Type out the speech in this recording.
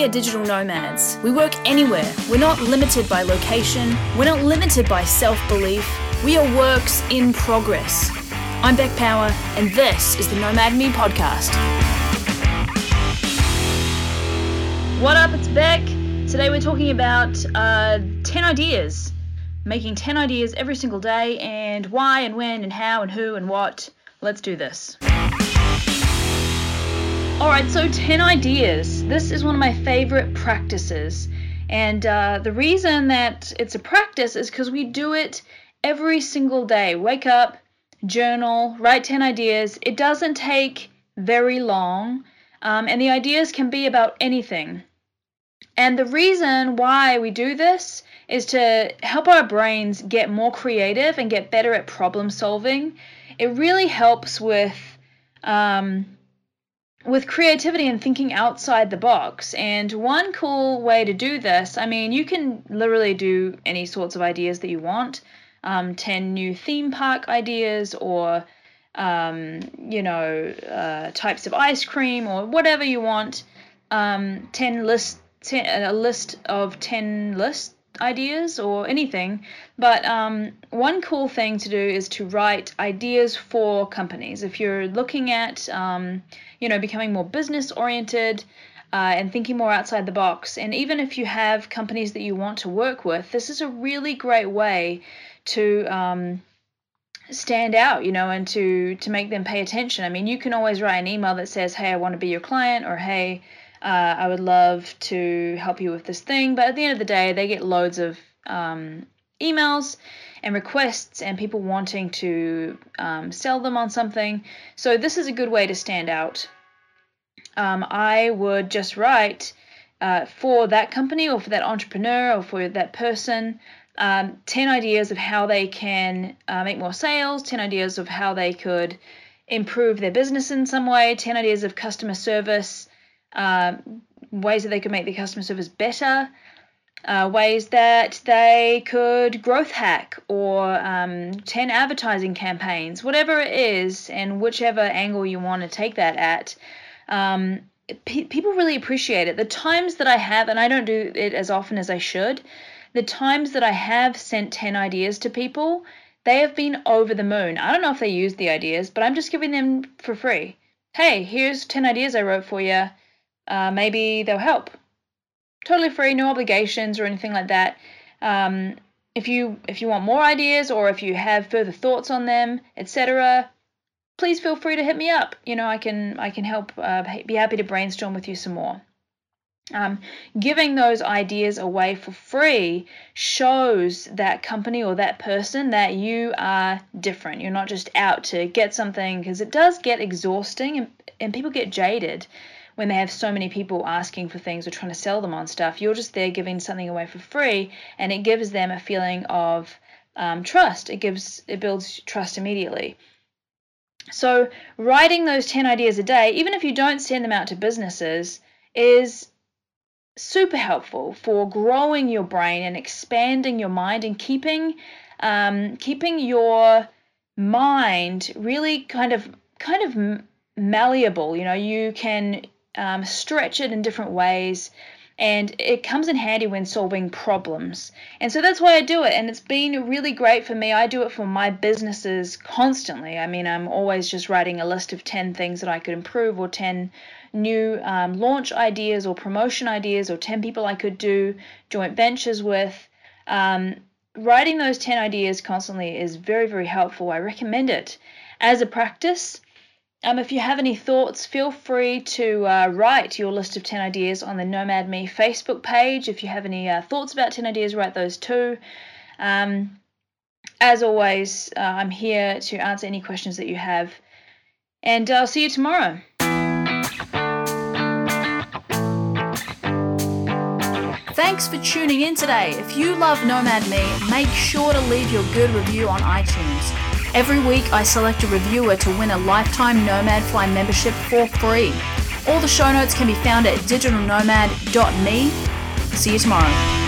We are digital nomads. We work anywhere. We're not limited by location. We're not limited by self belief. We are works in progress. I'm Beck Power, and this is the Nomad Me podcast. What up? It's Beck. Today we're talking about uh, 10 ideas. Making 10 ideas every single day, and why, and when, and how, and who, and what. Let's do this. Alright, so 10 ideas. This is one of my favorite practices. And uh, the reason that it's a practice is because we do it every single day. Wake up, journal, write 10 ideas. It doesn't take very long, um, and the ideas can be about anything. And the reason why we do this is to help our brains get more creative and get better at problem solving. It really helps with. Um, with creativity and thinking outside the box. And one cool way to do this, I mean, you can literally do any sorts of ideas that you want. Um, 10 new theme park ideas or um, you know uh, types of ice cream or whatever you want um, 10 list 10, a list of 10 list ideas or anything but um, one cool thing to do is to write ideas for companies if you're looking at um, you know, becoming more business oriented uh, and thinking more outside the box. And even if you have companies that you want to work with, this is a really great way to um, stand out, you know, and to to make them pay attention. I mean, you can always write an email that says, "Hey, I want to be your client," or "Hey, uh, I would love to help you with this thing." But at the end of the day, they get loads of um, emails and requests and people wanting to um, sell them on something. So this is a good way to stand out. Um, I would just write uh, for that company or for that entrepreneur or for that person um, 10 ideas of how they can uh, make more sales, 10 ideas of how they could improve their business in some way, 10 ideas of customer service, uh, ways that they could make their customer service better uh, ways that they could growth hack or um, 10 advertising campaigns, whatever it is, and whichever angle you want to take that at. Um, pe- people really appreciate it. The times that I have, and I don't do it as often as I should, the times that I have sent 10 ideas to people, they have been over the moon. I don't know if they use the ideas, but I'm just giving them for free. Hey, here's 10 ideas I wrote for you. Uh, maybe they'll help totally free, no obligations or anything like that. Um, if you if you want more ideas or if you have further thoughts on them, etc., please feel free to hit me up. You know, I can I can help. Uh, be happy to brainstorm with you some more. Um, giving those ideas away for free shows that company or that person that you are different. You're not just out to get something because it does get exhausting and, and people get jaded when they have so many people asking for things or trying to sell them on stuff. You're just there giving something away for free, and it gives them a feeling of um, trust. It gives it builds trust immediately. So writing those 10 ideas a day, even if you don't send them out to businesses, is super helpful for growing your brain and expanding your mind and keeping um, keeping your mind really kind of kind of malleable. You know, you can um, stretch it in different ways and it comes in handy when solving problems. And so that's why I do it. And it's been really great for me. I do it for my businesses constantly. I mean, I'm always just writing a list of 10 things that I could improve or 10 new um, launch ideas or promotion ideas or 10 people I could do joint ventures with. Um, writing those 10 ideas constantly is very, very helpful. I recommend it as a practice. Um, if you have any thoughts, feel free to uh, write your list of 10 ideas on the Nomad Me Facebook page. If you have any uh, thoughts about 10 ideas, write those too. Um, as always, uh, I'm here to answer any questions that you have. And I'll see you tomorrow. Thanks for tuning in today. If you love Nomad Me, make sure to leave your good review on iTunes. Every week, I select a reviewer to win a lifetime Nomad Fly membership for free. All the show notes can be found at digitalnomad.me. See you tomorrow.